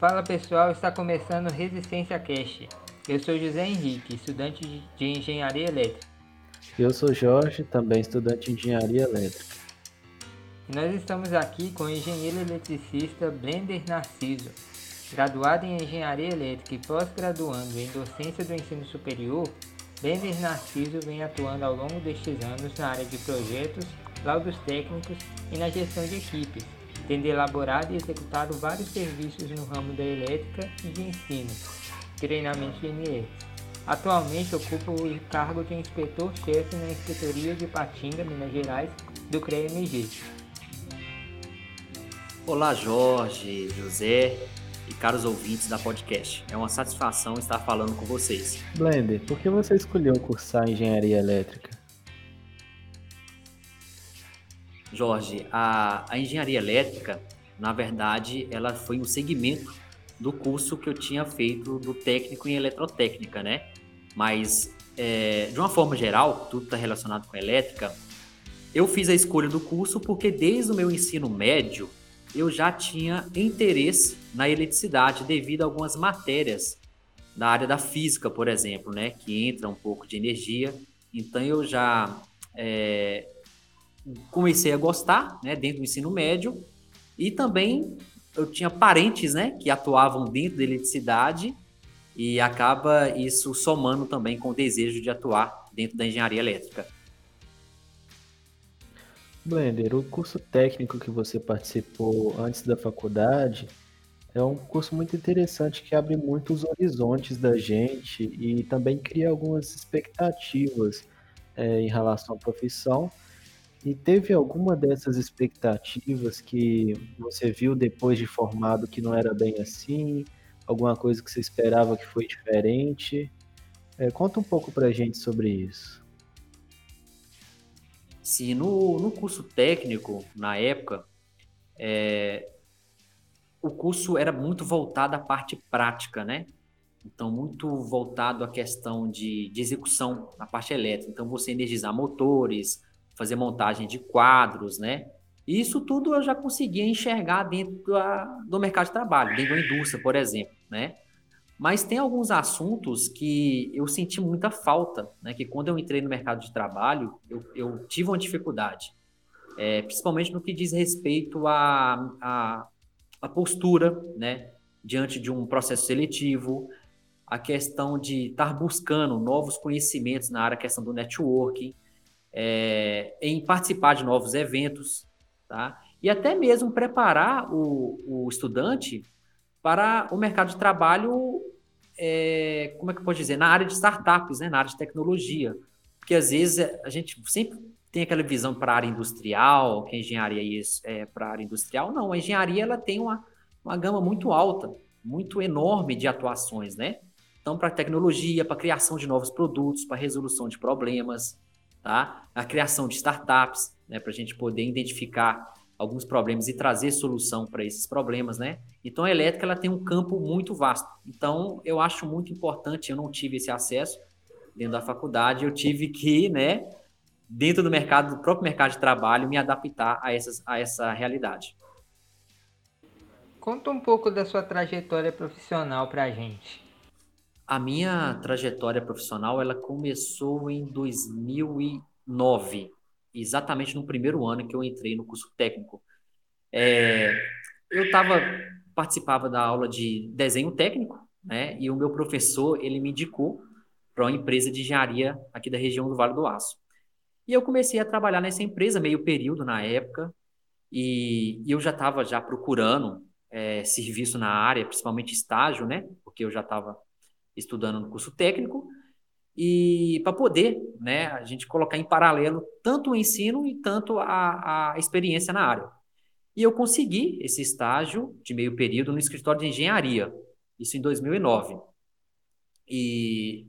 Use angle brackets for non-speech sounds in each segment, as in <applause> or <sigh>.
Fala pessoal, está começando Resistência Cash. Eu sou José Henrique, estudante de Engenharia Elétrica. Eu sou Jorge, também estudante de Engenharia Elétrica. E nós estamos aqui com o engenheiro eletricista Blender Narciso, graduado em Engenharia Elétrica e pós-graduando em Docência do Ensino Superior. Blender Narciso vem atuando ao longo destes anos na área de projetos, laudos técnicos e na gestão de equipes, tendo elaborado e executado vários serviços no ramo da elétrica e de ensino, treinamento de. Atualmente ocupa o cargo de inspetor-chefe na Inspetoria de Patinga, Minas Gerais, do CREA-MG. Olá, Jorge, José e caros ouvintes da podcast. É uma satisfação estar falando com vocês. Blender, por que você escolheu cursar Engenharia Elétrica? Jorge, a, a engenharia elétrica, na verdade, ela foi um segmento do curso que eu tinha feito do técnico em eletrotécnica, né? Mas, é, de uma forma geral, tudo está relacionado com elétrica. Eu fiz a escolha do curso porque desde o meu ensino médio eu já tinha interesse na eletricidade devido a algumas matérias da área da física, por exemplo, né? Que entra um pouco de energia. Então eu já é, comecei a gostar, né, dentro do ensino médio, e também eu tinha parentes, né, que atuavam dentro da eletricidade, e acaba isso somando também com o desejo de atuar dentro da engenharia elétrica. Blender, o curso técnico que você participou antes da faculdade é um curso muito interessante que abre muitos horizontes da gente e também cria algumas expectativas é, em relação à profissão e teve alguma dessas expectativas que você viu depois de formado que não era bem assim? Alguma coisa que você esperava que foi diferente? É, conta um pouco pra gente sobre isso. Sim, no, no curso técnico, na época, é, o curso era muito voltado à parte prática, né? Então, muito voltado à questão de, de execução na parte elétrica. Então, você energizar motores, fazer montagem de quadros, né? Isso tudo eu já conseguia enxergar dentro da, do mercado de trabalho, dentro da indústria, por exemplo, né? Mas tem alguns assuntos que eu senti muita falta, né? Que quando eu entrei no mercado de trabalho, eu, eu tive uma dificuldade, é, principalmente no que diz respeito à a, a, postura, né? Diante de um processo seletivo, a questão de estar buscando novos conhecimentos na área, a questão do networking, é, em participar de novos eventos, tá? E até mesmo preparar o, o estudante para o mercado de trabalho, é, como é que eu posso dizer, na área de startups, né, na área de tecnologia. Porque às vezes a gente sempre tem aquela visão para a área industrial, que a engenharia é para a área industrial. Não, a engenharia ela tem uma, uma gama muito alta, muito enorme de atuações, né? Então, para tecnologia, para criação de novos produtos, para resolução de problemas, tá? A criação de startups, né, para a gente poder identificar alguns problemas e trazer solução para esses problemas, né? Então a elétrica ela tem um campo muito vasto. Então eu acho muito importante. Eu não tive esse acesso dentro da faculdade. Eu tive que, né, dentro do mercado, do próprio mercado de trabalho, me adaptar a essas a essa realidade. Conta um pouco da sua trajetória profissional para a gente. A minha trajetória profissional ela começou em 2009, exatamente no primeiro ano que eu entrei no curso técnico. É, eu tava, participava da aula de desenho técnico, né? E o meu professor ele me indicou para uma empresa de engenharia aqui da região do Vale do Aço. E eu comecei a trabalhar nessa empresa meio período na época e, e eu já estava já procurando é, serviço na área, principalmente estágio, né? Porque eu já estava estudando no curso técnico, e para poder né, a gente colocar em paralelo tanto o ensino e tanto a, a experiência na área. E eu consegui esse estágio de meio período no escritório de engenharia, isso em 2009. E,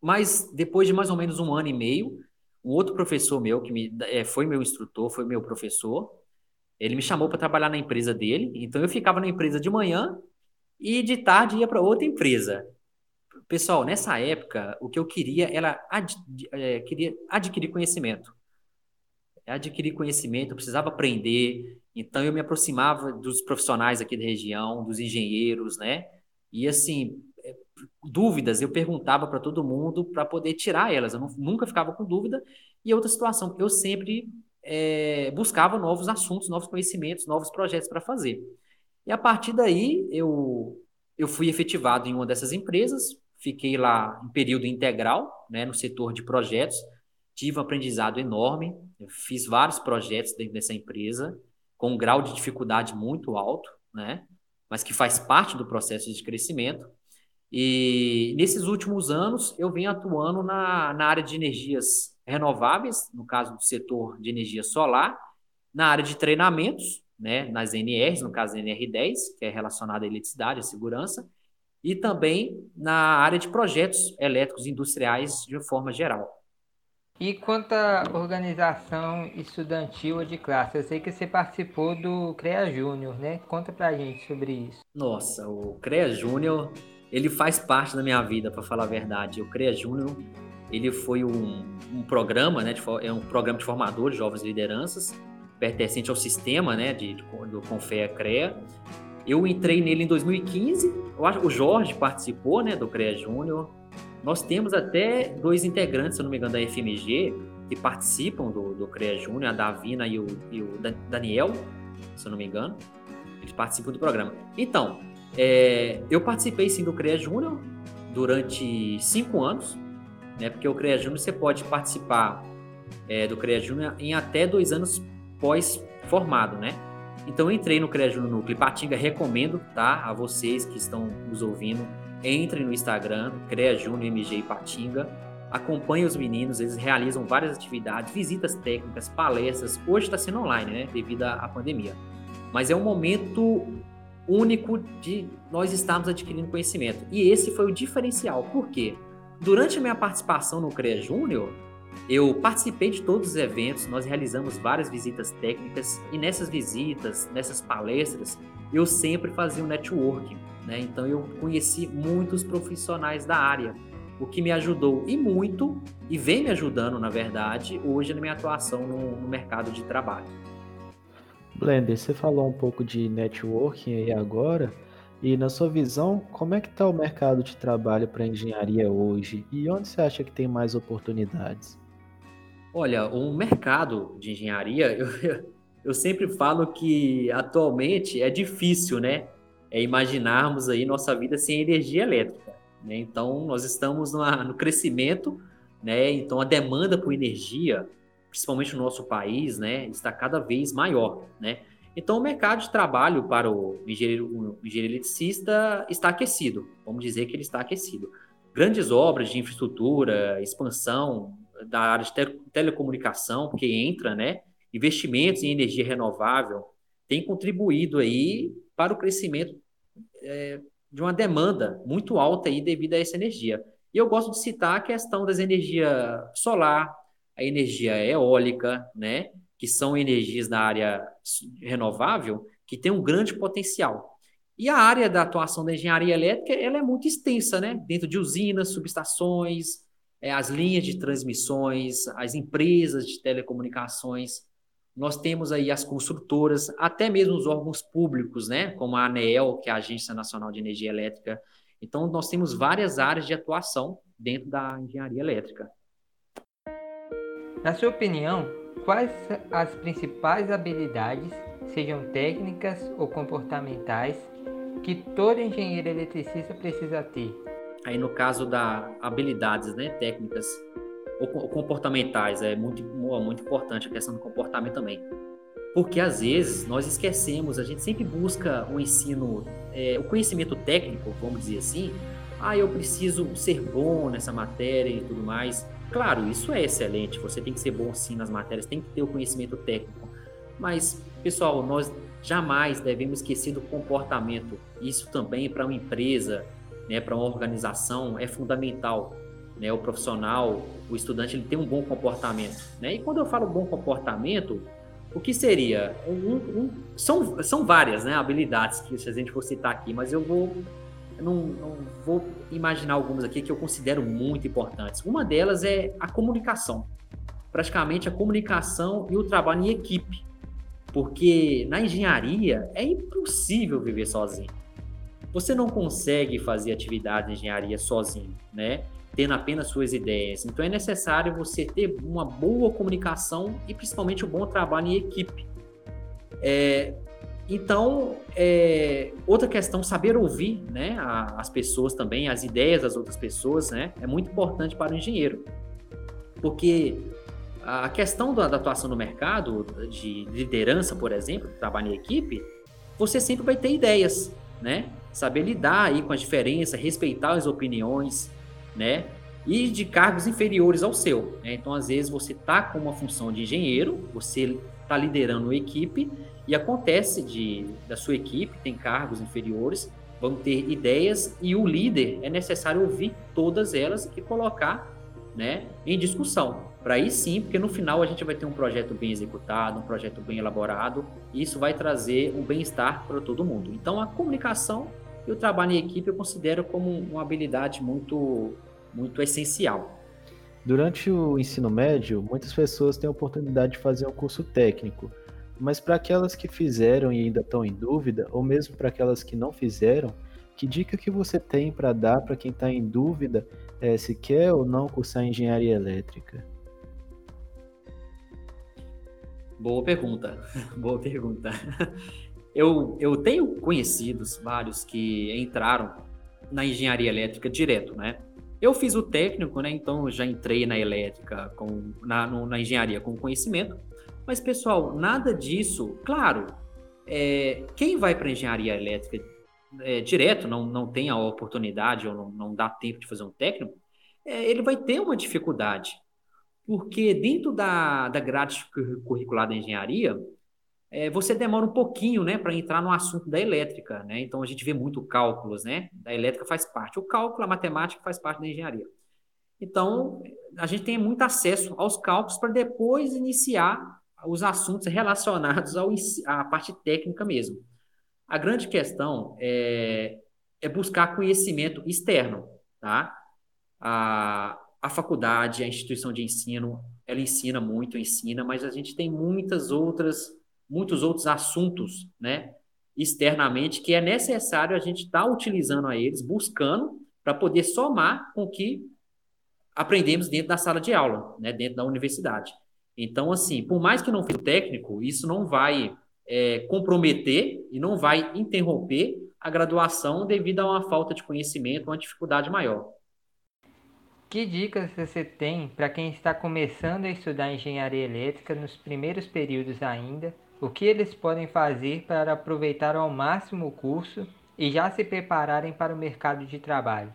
mas depois de mais ou menos um ano e meio, um outro professor meu, que me, é, foi meu instrutor, foi meu professor, ele me chamou para trabalhar na empresa dele. Então eu ficava na empresa de manhã e de tarde ia para outra empresa. Pessoal, nessa época, o que eu queria era ad, é, queria adquirir conhecimento. Adquirir conhecimento, eu precisava aprender. Então eu me aproximava dos profissionais aqui da região, dos engenheiros, né? E assim, é, dúvidas eu perguntava para todo mundo para poder tirar elas. Eu não, nunca ficava com dúvida. E outra situação, eu sempre é, buscava novos assuntos, novos conhecimentos, novos projetos para fazer. E a partir daí eu eu fui efetivado em uma dessas empresas, fiquei lá em período integral, né, no setor de projetos, tive um aprendizado enorme, fiz vários projetos dentro dessa empresa com um grau de dificuldade muito alto, né? Mas que faz parte do processo de crescimento. E nesses últimos anos eu venho atuando na, na área de energias renováveis, no caso do setor de energia solar, na área de treinamentos, né, nas NRs, no caso NR10, que é relacionada à eletricidade, à segurança, e também na área de projetos elétricos industriais de forma geral. E quanto à organização estudantil ou de classe, eu sei que você participou do CREA Júnior, né? Conta pra gente sobre isso. Nossa, o CREA Júnior, ele faz parte da minha vida, para falar a verdade. O CREA Júnior, ele foi um, um programa, né? De, é um programa de formador de jovens lideranças, pertencente ao sistema, né? De, do Confea CREA. Eu entrei nele em 2015. Eu acho, o Jorge participou, né? Do CREA Júnior nós temos até dois integrantes, se não me engano, da FMG, que participam do, do CREA Júnior, a Davina e o, e o Daniel, se eu não me engano. Eles participam do programa. Então, é, eu participei sim do CREA Júnior durante cinco anos, né? Porque o CREA Júnior você pode participar é, do CREA Júnior em até dois anos pós-formado, né? Então entrei no CREA Júnior Núcleo Patinga, recomendo, tá? A vocês que estão nos ouvindo, entre no Instagram, CREA Júnior MG Ipatinga, acompanhe os meninos, eles realizam várias atividades, visitas técnicas, palestras. Hoje está sendo online, né, devido à pandemia. Mas é um momento único de nós estarmos adquirindo conhecimento. E esse foi o diferencial. Por quê? Durante a minha participação no CREA Júnior, eu participei de todos os eventos, nós realizamos várias visitas técnicas e nessas visitas, nessas palestras, eu sempre fazia um networking. Né? Então eu conheci muitos profissionais da área, o que me ajudou e muito, e vem me ajudando, na verdade, hoje na minha atuação no, no mercado de trabalho. Blender, você falou um pouco de networking aí agora, e na sua visão, como é que está o mercado de trabalho para engenharia hoje? E onde você acha que tem mais oportunidades? Olha, o mercado de engenharia, <laughs> eu, eu sempre falo que atualmente é difícil, né? é imaginarmos aí nossa vida sem energia elétrica. Né? Então, nós estamos numa, no crescimento, né? então a demanda por energia, principalmente no nosso país, né? está cada vez maior. Né? Então, o mercado de trabalho para o engenheiro, o engenheiro eletricista está aquecido, vamos dizer que ele está aquecido. Grandes obras de infraestrutura, expansão da área de telecomunicação, porque entra, né? investimentos em energia renovável, tem contribuído aí para o crescimento é, de uma demanda muito alta aí devido a essa energia. E eu gosto de citar a questão das energias solar, a energia eólica, né, que são energias na área renovável que tem um grande potencial. E a área da atuação da engenharia elétrica ela é muito extensa, né? Dentro de usinas, subestações, é, as linhas de transmissões, as empresas de telecomunicações nós temos aí as construtoras, até mesmo os órgãos públicos, né, como a ANEEL, que é a Agência Nacional de Energia Elétrica. Então, nós temos várias áreas de atuação dentro da engenharia elétrica. Na sua opinião, quais as principais habilidades, sejam técnicas ou comportamentais, que todo engenheiro eletricista precisa ter? Aí, no caso da habilidades né, técnicas, ou comportamentais, é muito, muito importante a questão do comportamento também. Porque às vezes nós esquecemos, a gente sempre busca o ensino, é, o conhecimento técnico, vamos dizer assim. Ah, eu preciso ser bom nessa matéria e tudo mais. Claro, isso é excelente, você tem que ser bom sim nas matérias, tem que ter o conhecimento técnico. Mas, pessoal, nós jamais devemos esquecer do comportamento. Isso também para uma empresa, né, para uma organização é fundamental né, o profissional, o estudante, ele tem um bom comportamento. Né? E quando eu falo bom comportamento, o que seria? Um, um, são, são várias né, habilidades que se a gente for citar aqui, mas eu vou eu não, não, vou imaginar algumas aqui que eu considero muito importantes. Uma delas é a comunicação. Praticamente a comunicação e o trabalho em equipe. Porque na engenharia é impossível viver sozinho. Você não consegue fazer atividade de engenharia sozinho, né? Tendo apenas suas ideias. Então é necessário você ter uma boa comunicação e principalmente um bom trabalho em equipe. É, então, é, outra questão, saber ouvir né, a, as pessoas também, as ideias das outras pessoas, né, é muito importante para o engenheiro. Porque a questão da, da atuação no mercado, de liderança, por exemplo, trabalho em equipe, você sempre vai ter ideias, né? Saber lidar aí com as diferenças, respeitar as opiniões, né? E de cargos inferiores ao seu. Né? Então, às vezes, você está com uma função de engenheiro, você está liderando uma equipe, e acontece de da sua equipe, tem cargos inferiores, vão ter ideias, e o líder é necessário ouvir todas elas e colocar né, em discussão. Para aí sim, porque no final a gente vai ter um projeto bem executado, um projeto bem elaborado, e isso vai trazer um bem-estar para todo mundo. Então, a comunicação e o trabalho em equipe eu considero como uma habilidade muito, muito essencial. Durante o ensino médio, muitas pessoas têm a oportunidade de fazer um curso técnico, mas para aquelas que fizeram e ainda estão em dúvida, ou mesmo para aquelas que não fizeram, que dica que você tem para dar para quem está em dúvida é, se quer ou não cursar engenharia elétrica? Boa pergunta, <laughs> boa pergunta. Eu, eu tenho conhecidos, vários, que entraram na engenharia elétrica direto, né? Eu fiz o técnico, né? Então já entrei na elétrica, com, na, no, na engenharia com conhecimento. Mas, pessoal, nada disso. Claro, é, quem vai para engenharia elétrica é, direto, não, não tem a oportunidade ou não, não dá tempo de fazer um técnico, é, ele vai ter uma dificuldade. Porque dentro da, da grade curricular da engenharia, é, você demora um pouquinho né, para entrar no assunto da elétrica. Né? Então a gente vê muito cálculos, né? A elétrica faz parte. O cálculo, a matemática faz parte da engenharia. Então, a gente tem muito acesso aos cálculos para depois iniciar os assuntos relacionados ao, à parte técnica mesmo. A grande questão é, é buscar conhecimento externo, tá? A, a faculdade, a instituição de ensino, ela ensina muito, ensina, mas a gente tem muitas outras, muitos outros assuntos, né? Externamente, que é necessário a gente estar tá utilizando a eles, buscando, para poder somar com o que aprendemos dentro da sala de aula, né? Dentro da universidade. Então, assim, por mais que não fique técnico, isso não vai é, comprometer e não vai interromper a graduação devido a uma falta de conhecimento, uma dificuldade maior. Que dicas você tem para quem está começando a estudar engenharia elétrica nos primeiros períodos ainda? O que eles podem fazer para aproveitar ao máximo o curso e já se prepararem para o mercado de trabalho?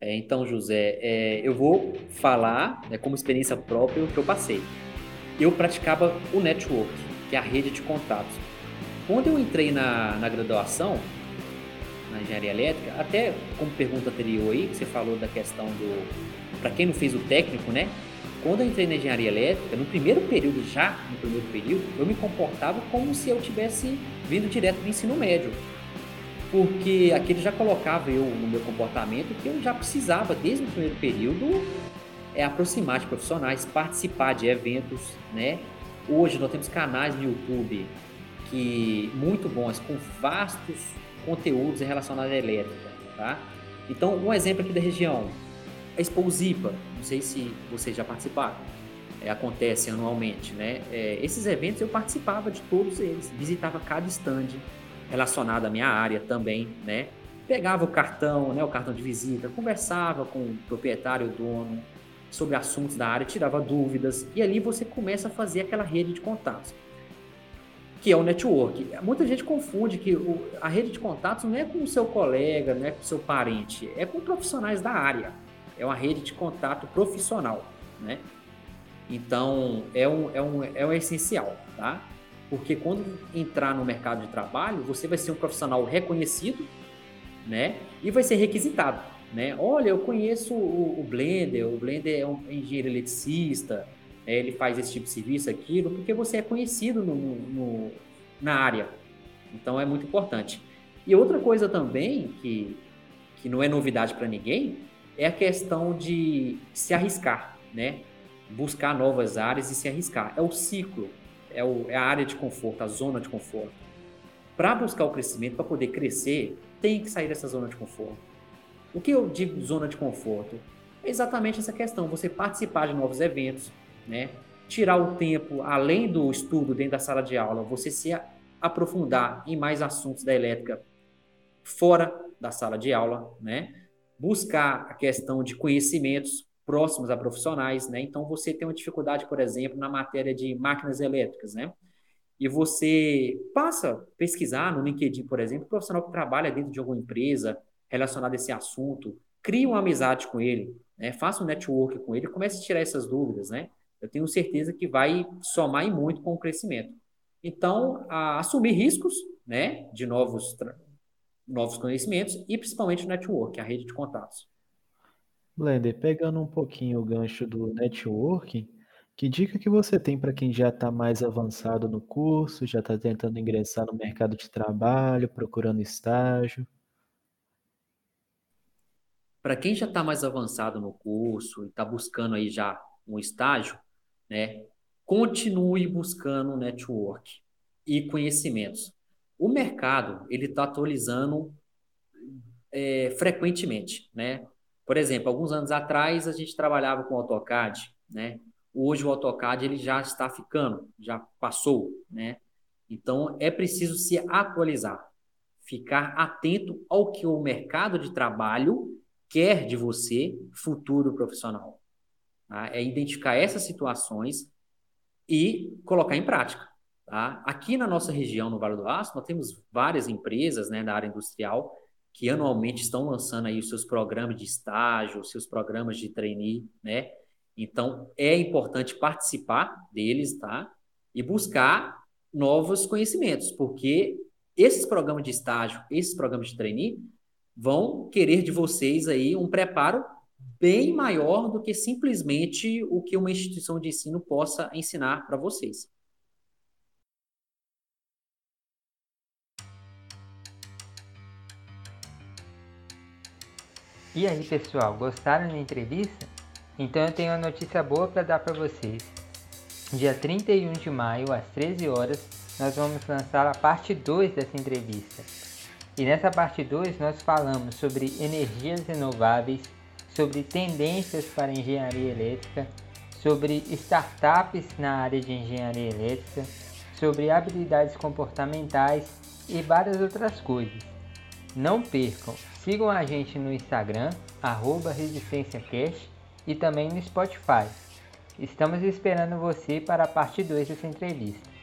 É, então, José, é, eu vou falar né, como experiência própria o que eu passei. Eu praticava o network que é a rede de contatos. Quando eu entrei na, na graduação, na engenharia elétrica, até como pergunta anterior aí, que você falou da questão do. Para quem não fez o técnico, né? Quando eu entrei na engenharia elétrica, no primeiro período, já no primeiro período, eu me comportava como se eu tivesse vindo direto do ensino médio. Porque aquele já colocava eu no meu comportamento que eu já precisava, desde o primeiro período, é aproximar de profissionais, participar de eventos, né? Hoje nós temos canais no YouTube que muito bons, com vastos conteúdos relacionados à elétrica, tá? Então, um exemplo aqui da região, a Expo Zipa, não sei se vocês já participaram, é, acontece anualmente, né? É, esses eventos eu participava de todos eles, visitava cada stand relacionado à minha área também, né? Pegava o cartão, né, o cartão de visita, conversava com o proprietário, o dono, sobre assuntos da área, tirava dúvidas, e ali você começa a fazer aquela rede de contatos, que é o network. Muita gente confunde que o, a rede de contatos não é com o seu colega, não é com o seu parente, é com profissionais da área. É uma rede de contato profissional, né? Então, é um, é um, é um essencial, tá? Porque quando entrar no mercado de trabalho, você vai ser um profissional reconhecido, né? E vai ser requisitado. Né? Olha, eu conheço o, o Blender, o Blender é um engenheiro eletricista? Ele faz esse tipo de serviço, aquilo, porque você é conhecido no, no, na área. Então é muito importante. E outra coisa também, que, que não é novidade para ninguém, é a questão de se arriscar, né? Buscar novas áreas e se arriscar. É o ciclo. é, o, é a área de conforto, a zona de conforto. Para buscar o crescimento, para poder crescer, tem que sair dessa zona de conforto. O que eu digo zona de conforto? É exatamente essa questão, você participar de novos eventos, né? tirar o tempo, além do estudo dentro da sala de aula, você se aprofundar em mais assuntos da elétrica fora da sala de aula, né? buscar a questão de conhecimentos próximos a profissionais, né? Então você tem uma dificuldade, por exemplo, na matéria de máquinas elétricas, né? E você passa a pesquisar no LinkedIn, por exemplo, profissional que trabalha dentro de alguma empresa relacionada a esse assunto, crie uma amizade com ele, né? Faça um network com ele, comece a tirar essas dúvidas, né? Eu tenho certeza que vai somar e muito com o crescimento. Então, assumir riscos, né, de novos novos conhecimentos e principalmente o network, a rede de contatos. Blender, pegando um pouquinho o gancho do networking, que dica que você tem para quem já está mais avançado no curso, já está tentando ingressar no mercado de trabalho, procurando estágio? Para quem já está mais avançado no curso e está buscando aí já um estágio, né, continue buscando network e conhecimentos. O mercado ele está atualizando é, frequentemente, né? Por exemplo, alguns anos atrás a gente trabalhava com AutoCAD, né? Hoje o AutoCAD ele já está ficando, já passou, né? Então é preciso se atualizar, ficar atento ao que o mercado de trabalho quer de você, futuro profissional. Tá? É identificar essas situações e colocar em prática. Tá? Aqui na nossa região, no Vale do Aço, nós temos várias empresas né, da área industrial que anualmente estão lançando aí os seus programas de estágio, os seus programas de trainee, né? Então, é importante participar deles, tá? E buscar novos conhecimentos, porque esses programas de estágio, esses programas de trainee, vão querer de vocês aí um preparo bem maior do que simplesmente o que uma instituição de ensino possa ensinar para vocês. E aí, pessoal, gostaram da entrevista? Então eu tenho uma notícia boa para dar para vocês. Dia 31 de maio, às 13 horas, nós vamos lançar a parte 2 dessa entrevista. E nessa parte 2 nós falamos sobre energias renováveis, sobre tendências para engenharia elétrica, sobre startups na área de engenharia elétrica, sobre habilidades comportamentais e várias outras coisas. Não percam, sigam a gente no Instagram, ResistênciaCast e também no Spotify. Estamos esperando você para a parte 2 dessa entrevista.